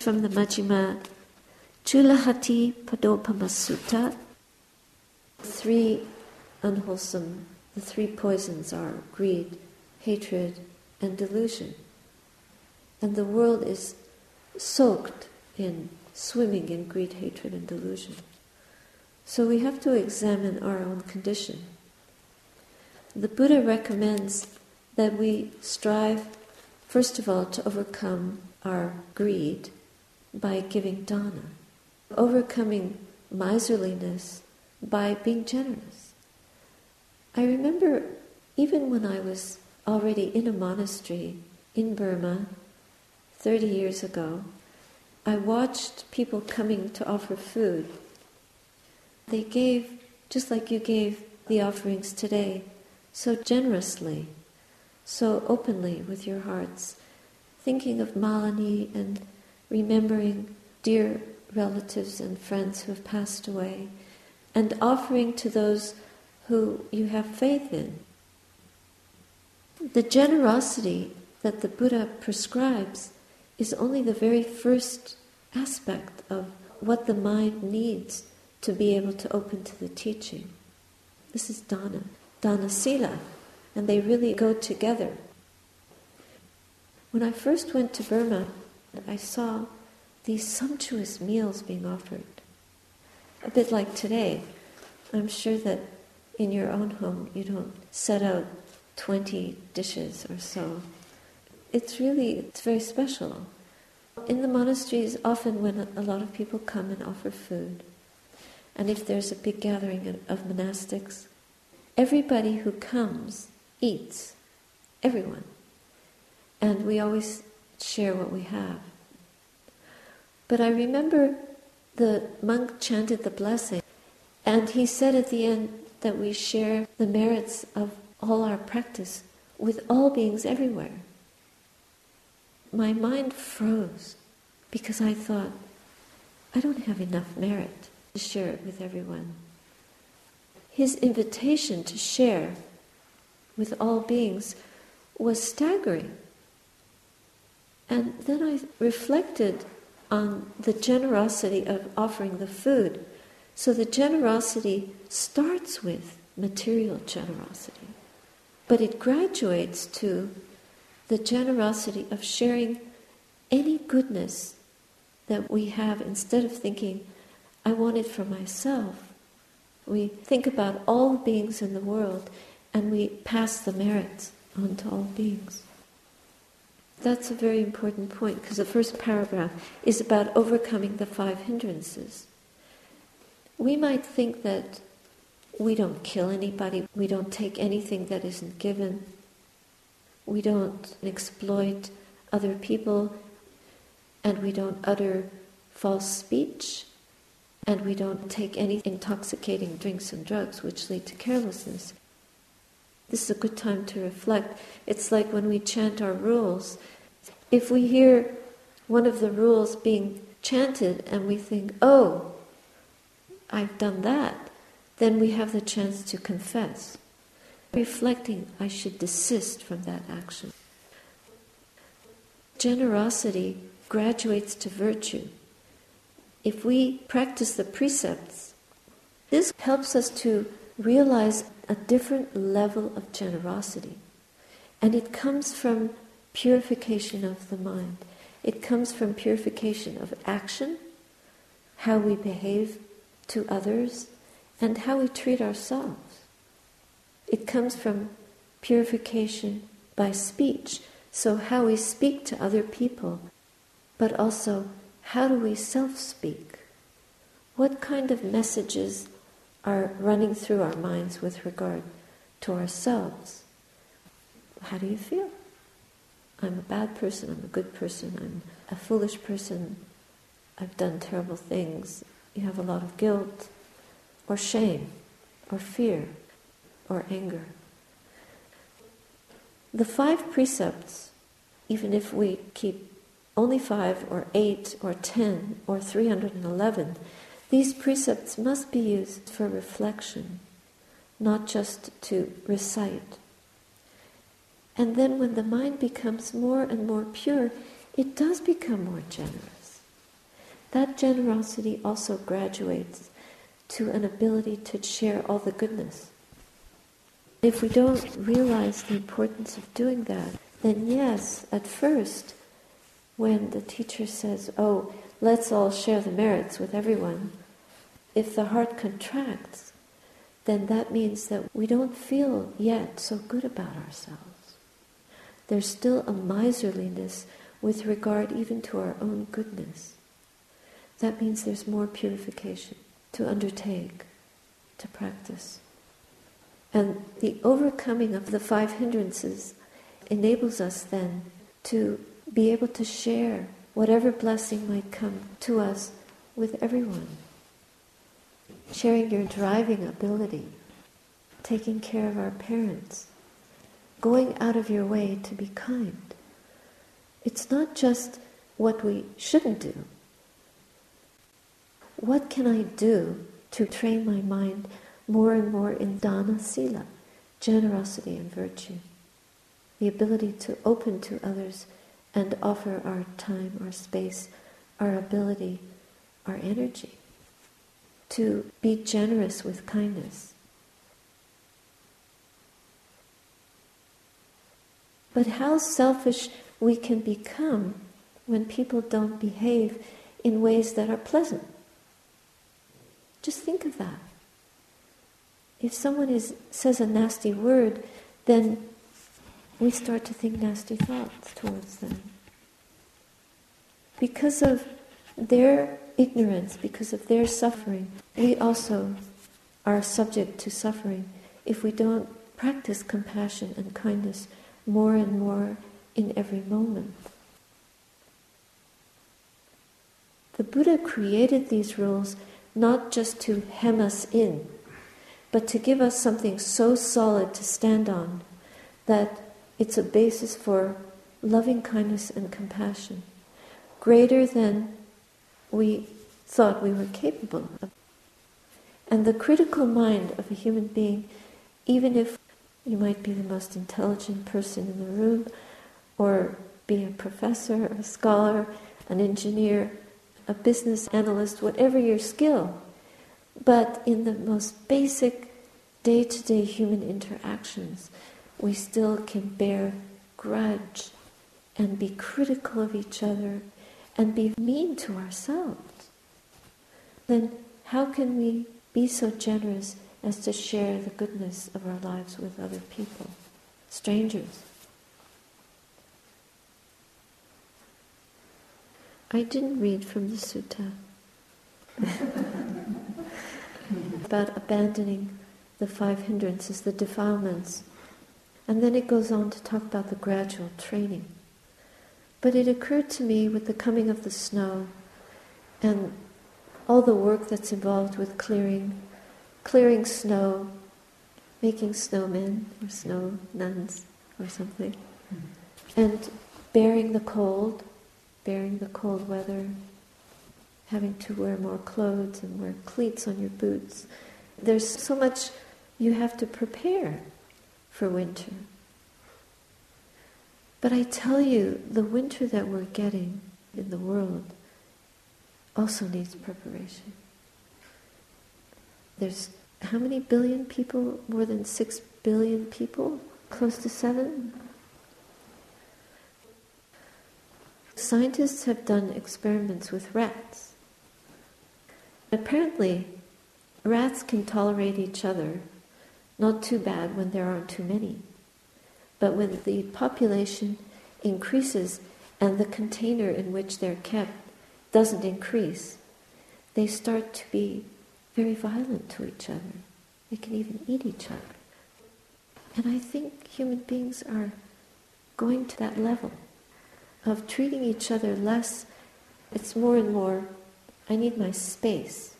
from the Majjhima Chulahati Padopama Sutta. Three unwholesome, the three poisons are greed, hatred, and delusion. And the world is soaked in, swimming in greed, hatred, and delusion. So we have to examine our own condition. The Buddha recommends that we strive, first of all, to overcome our greed by giving dana, overcoming miserliness by being generous. I remember even when I was already in a monastery in Burma 30 years ago, I watched people coming to offer food. They gave, just like you gave the offerings today, so generously, so openly with your hearts, thinking of Malani and remembering dear relatives and friends who have passed away, and offering to those who you have faith in. The generosity that the Buddha prescribes is only the very first aspect of what the mind needs to be able to open to the teaching. This is dana, dana sila, and they really go together. When I first went to Burma, I saw these sumptuous meals being offered. A bit like today. I'm sure that in your own home you don't set out 20 dishes or so it's really it's very special. In the monasteries, often when a lot of people come and offer food, and if there's a big gathering of monastics, everybody who comes eats, everyone, and we always share what we have. But I remember the monk chanted the blessing, and he said at the end that we share the merits of all our practice with all beings everywhere my mind froze because I thought, I don't have enough merit to share it with everyone. His invitation to share with all beings was staggering. And then I reflected on the generosity of offering the food. So the generosity starts with material generosity, but it graduates to the generosity of sharing any goodness that we have instead of thinking, I want it for myself. We think about all beings in the world and we pass the merits on to all beings. That's a very important point because the first paragraph is about overcoming the five hindrances. We might think that we don't kill anybody, we don't take anything that isn't given, we don't exploit other people, and we don't utter false speech, and we don't take any intoxicating drinks and drugs which lead to carelessness. This is a good time to reflect. It's like when we chant our rules. If we hear one of the rules being chanted and we think, oh, I've done that, then we have the chance to confess reflecting, I should desist from that action. Generosity graduates to virtue. If we practice the precepts, this helps us to realize a different level of generosity. And it comes from purification of the mind. It comes from purification of action, how we behave to others, and how we treat ourselves. It comes from purification by speech. So, how we speak to other people, but also how do we self speak? What kind of messages are running through our minds with regard to ourselves? How do you feel? I'm a bad person, I'm a good person, I'm a foolish person, I've done terrible things. You have a lot of guilt, or shame, or fear or anger. The five precepts, even if we keep only five or eight or ten or 311, these precepts must be used for reflection, not just to recite. And then when the mind becomes more and more pure, it does become more generous. that generosity also graduates to an ability to share all the goodness. If we don't realize the importance of doing that, then yes, at first, when the teacher says, oh, let's all share the merits with everyone, if the heart contracts, then that means that we don't feel yet so good about ourselves. There's still a miserliness with regard even to our own goodness. That means there's more purification to undertake, to practice. And the overcoming of the five hindrances enables us then to be able to share whatever blessing might come to us with everyone. Sharing your driving ability, taking care of our parents, going out of your way to be kind. It's not just what we shouldn't do. What can I do to train my mind more and more in dana sila, generosity and virtue? The ability to open to others and offer our time, our space, our ability, our energy, to be generous with kindness. But how selfish we can become when people don't behave in ways that are pleasant. Just think of that. If someone is, says a nasty word, then we start to think nasty thoughts towards them. Because of their ignorance, because of their suffering, we also are subject to suffering if we don't practice compassion and kindness more and more in every moment. The Buddha created these rules not just to hem us in, but to give us something so solid to stand on that it's a basis for loving kindness and compassion, greater than we thought we were capable of. And the critical mind of a human being, even if you might be the most intelligent person in the room, or be a professor, a scholar, an engineer, a business analyst, whatever your skill, but in the most basic day to day human interactions, we still can bear grudge and be critical of each other and be mean to ourselves, then how can we be so generous as to share the goodness of our lives with other people, strangers? I didn't read from the sutta about abandoning the five hindrances, the defilements and then it goes on to talk about the gradual training. But it occurred to me with the coming of the snow and all the work that's involved with clearing, clearing snow, making snowmen or snow nuns or something, and bearing the cold, bearing the cold weather, having to wear more clothes and wear cleats on your boots. There's so much you have to prepare for winter. But I tell you, the winter that we're getting in the world also needs preparation. There's how many billion people? More than six billion people? Close to seven? Scientists have done experiments with rats. Apparently, rats can tolerate each other not too bad when there aren't too many. But when the population increases and the container in which they're kept doesn't increase, they start to be very violent to each other. They can even eat each other. And I think human beings are going to that level of treating each other less. It's more and more, I need my space.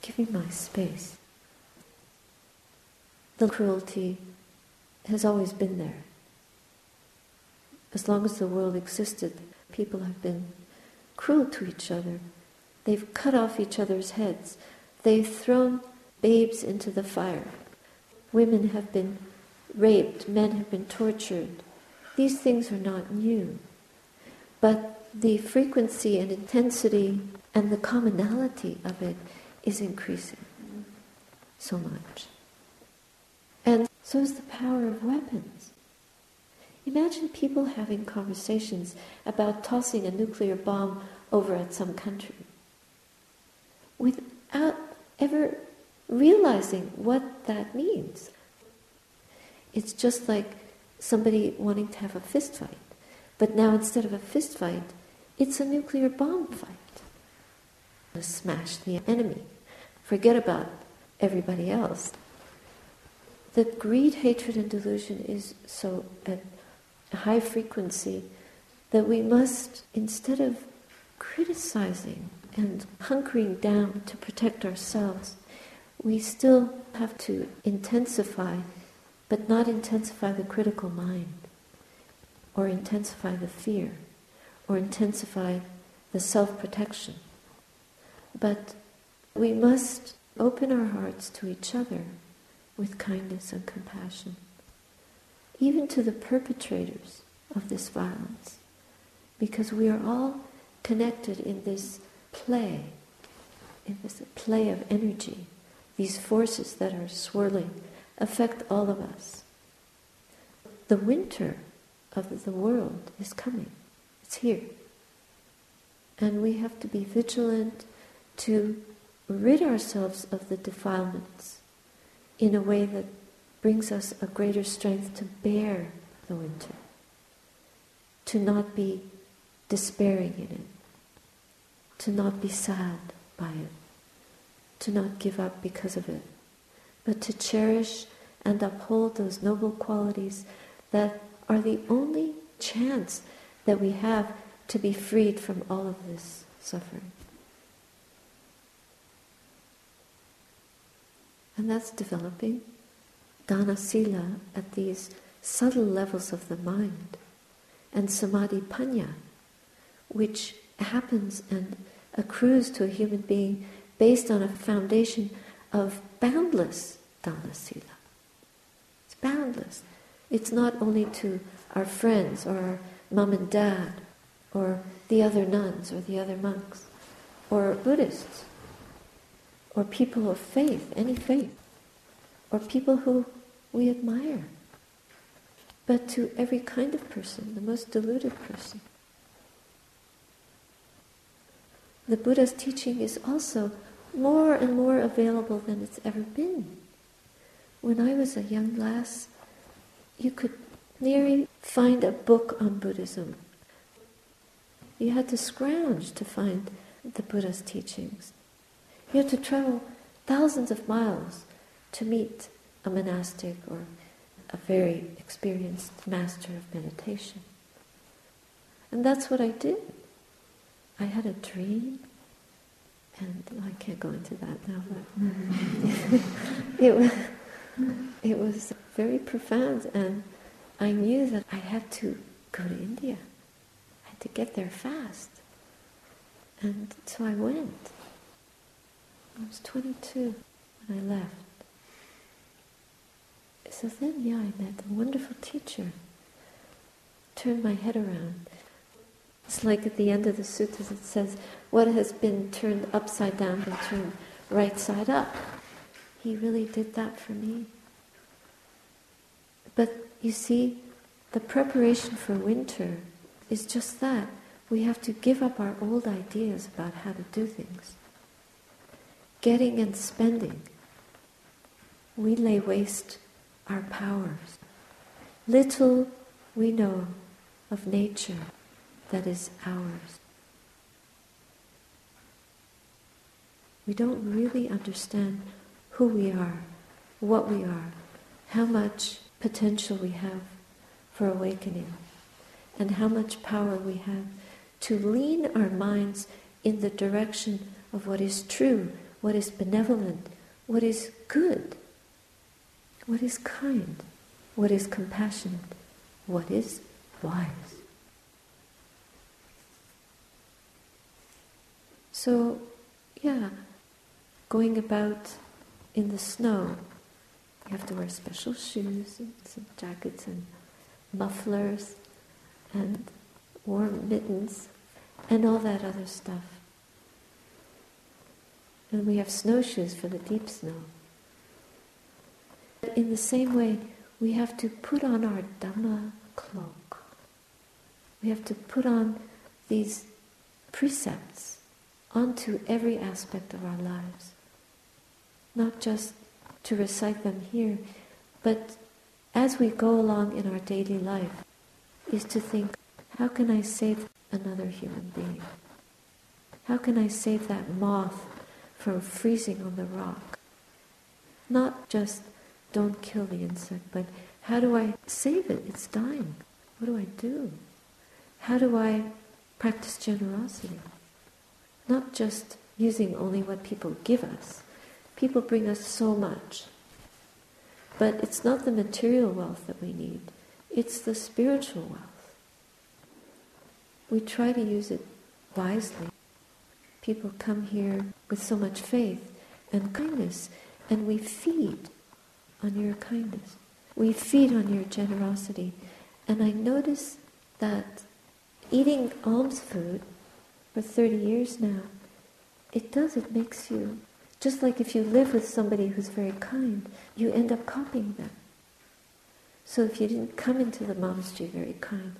Give me my space the cruelty has always been there. As long as the world existed, people have been cruel to each other. They've cut off each other's heads. They've thrown babes into the fire. Women have been raped. Men have been tortured. These things are not new. But the frequency and intensity and the commonality of it is increasing so much. So is the power of weapons. Imagine people having conversations about tossing a nuclear bomb over at some country without ever realizing what that means. It's just like somebody wanting to have a fist fight. But now instead of a fist fight, it's a nuclear bomb fight. Smash the enemy. Forget about everybody else. The greed, hatred, and delusion is so at high frequency that we must, instead of criticizing and hunkering down to protect ourselves, we still have to intensify, but not intensify the critical mind, or intensify the fear, or intensify the self protection. But we must open our hearts to each other with kindness and compassion, even to the perpetrators of this violence, because we are all connected in this play, in this play of energy. These forces that are swirling affect all of us. The winter of the world is coming. It's here. And we have to be vigilant to rid ourselves of the defilements in a way that brings us a greater strength to bear the winter, to not be despairing in it, to not be sad by it, to not give up because of it, but to cherish and uphold those noble qualities that are the only chance that we have to be freed from all of this suffering. And that's developing dana sila at these subtle levels of the mind, and samadhi panna, which happens and accrues to a human being based on a foundation of boundless dana sila. It's boundless. It's not only to our friends or our mom and dad or the other nuns or the other monks or Buddhists or people of faith, any faith, or people who we admire, but to every kind of person, the most deluded person. The Buddha's teaching is also more and more available than it's ever been. When I was a young lass, you could nearly find a book on Buddhism. You had to scrounge to find the Buddha's teachings. You have to travel thousands of miles to meet a monastic or a very experienced master of meditation. And that's what I did. I had a dream, and I can't go into that now, but it, was, it was very profound, and I knew that I had to go to India. I had to get there fast. And so I went. I was 22 when I left. So then, yeah, I met a wonderful teacher. Turned my head around. It's like at the end of the sutras it says, what has been turned upside down been turned right side up. He really did that for me. But you see, the preparation for winter is just that. We have to give up our old ideas about how to do things getting and spending, we lay waste our powers. Little we know of nature that is ours. We don't really understand who we are, what we are, how much potential we have for awakening, and how much power we have to lean our minds in the direction of what is true what is benevolent, what is good, what is kind, what is compassionate, what is wise. So, yeah, going about in the snow, you have to wear special shoes and some jackets and mufflers and warm mittens and all that other stuff. And we have snowshoes for the deep snow. In the same way, we have to put on our Dhamma cloak. We have to put on these precepts onto every aspect of our lives. Not just to recite them here, but as we go along in our daily life, is to think, how can I save another human being? How can I save that moth from freezing on the rock? Not just don't kill the insect, but how do I save it? It's dying. What do I do? How do I practice generosity? Not just using only what people give us. People bring us so much. But it's not the material wealth that we need, it's the spiritual wealth. We try to use it wisely. People come here with so much faith and kindness, and we feed on your kindness. We feed on your generosity. And I notice that eating alms food for 30 years now, it does, it makes you, just like if you live with somebody who's very kind, you end up copying them. So if you didn't come into the monastery very kind,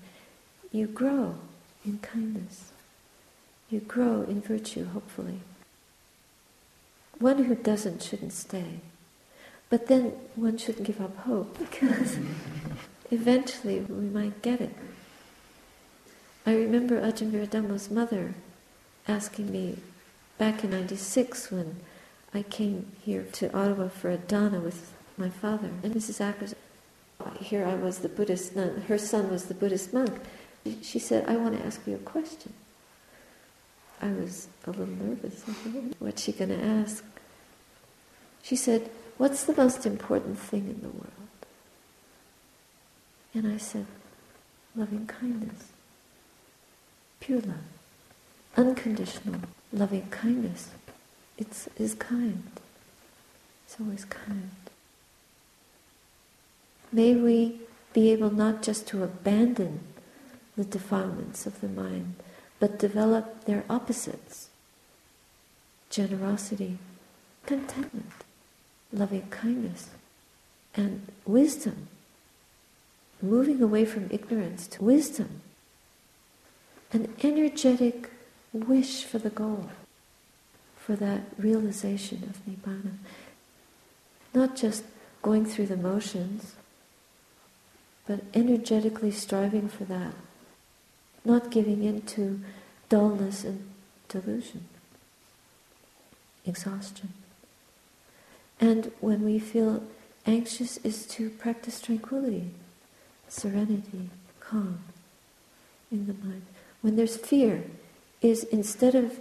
you grow in kindness. You grow in virtue, hopefully. One who doesn't shouldn't stay. But then one shouldn't give up hope because eventually we might get it. I remember Ajahn Viradhammo's mother asking me back in 96 when I came here to Ottawa for a dana with my father and Mrs. Ackers. Here I was the Buddhist nun, her son was the Buddhist monk. She said, I want to ask you a question. I was a little nervous. What's she going to ask? She said, What's the most important thing in the world? And I said, loving kindness, pure love, unconditional loving kindness. It's is kind. It's always kind. May we be able not just to abandon the defilements of the mind, but develop their opposites. Generosity, contentment loving kindness and wisdom, moving away from ignorance to wisdom, an energetic wish for the goal, for that realization of Nibbana. Not just going through the motions, but energetically striving for that, not giving in to dullness and delusion, exhaustion. And when we feel anxious, is to practice tranquility, serenity, calm in the mind. When there's fear, is instead of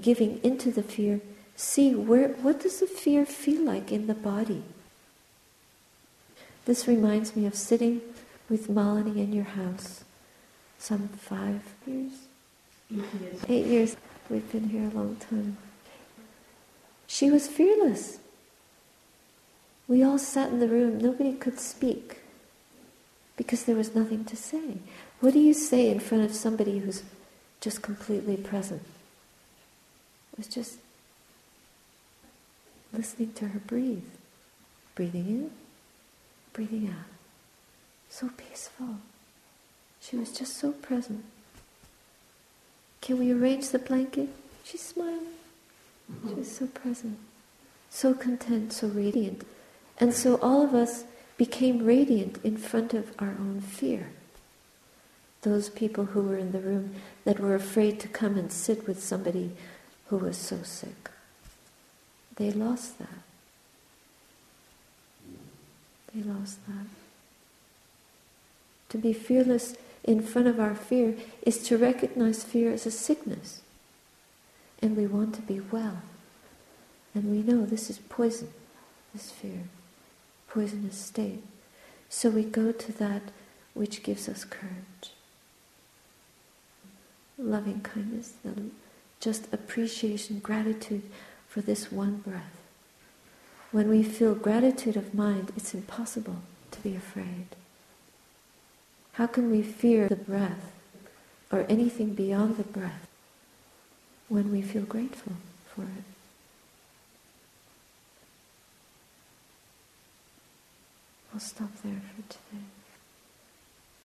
giving into the fear, see where what does the fear feel like in the body. This reminds me of sitting with Malini in your house some five years? Eight years. Eight years. We've been here a long time. She was fearless. We all sat in the room, nobody could speak because there was nothing to say. What do you say in front of somebody who's just completely present? It was just listening to her breathe, breathing in, breathing out. So peaceful. She was just so present. Can we arrange the blanket? She smiled. She was so present, so content, so radiant. And so all of us became radiant in front of our own fear. Those people who were in the room that were afraid to come and sit with somebody who was so sick, they lost that. They lost that. To be fearless in front of our fear is to recognize fear as a sickness. And we want to be well. And we know this is poison, this fear poisonous state. So we go to that which gives us courage. Loving kindness, just appreciation, gratitude for this one breath. When we feel gratitude of mind, it's impossible to be afraid. How can we fear the breath or anything beyond the breath? when we feel grateful for it. I'll stop there for today.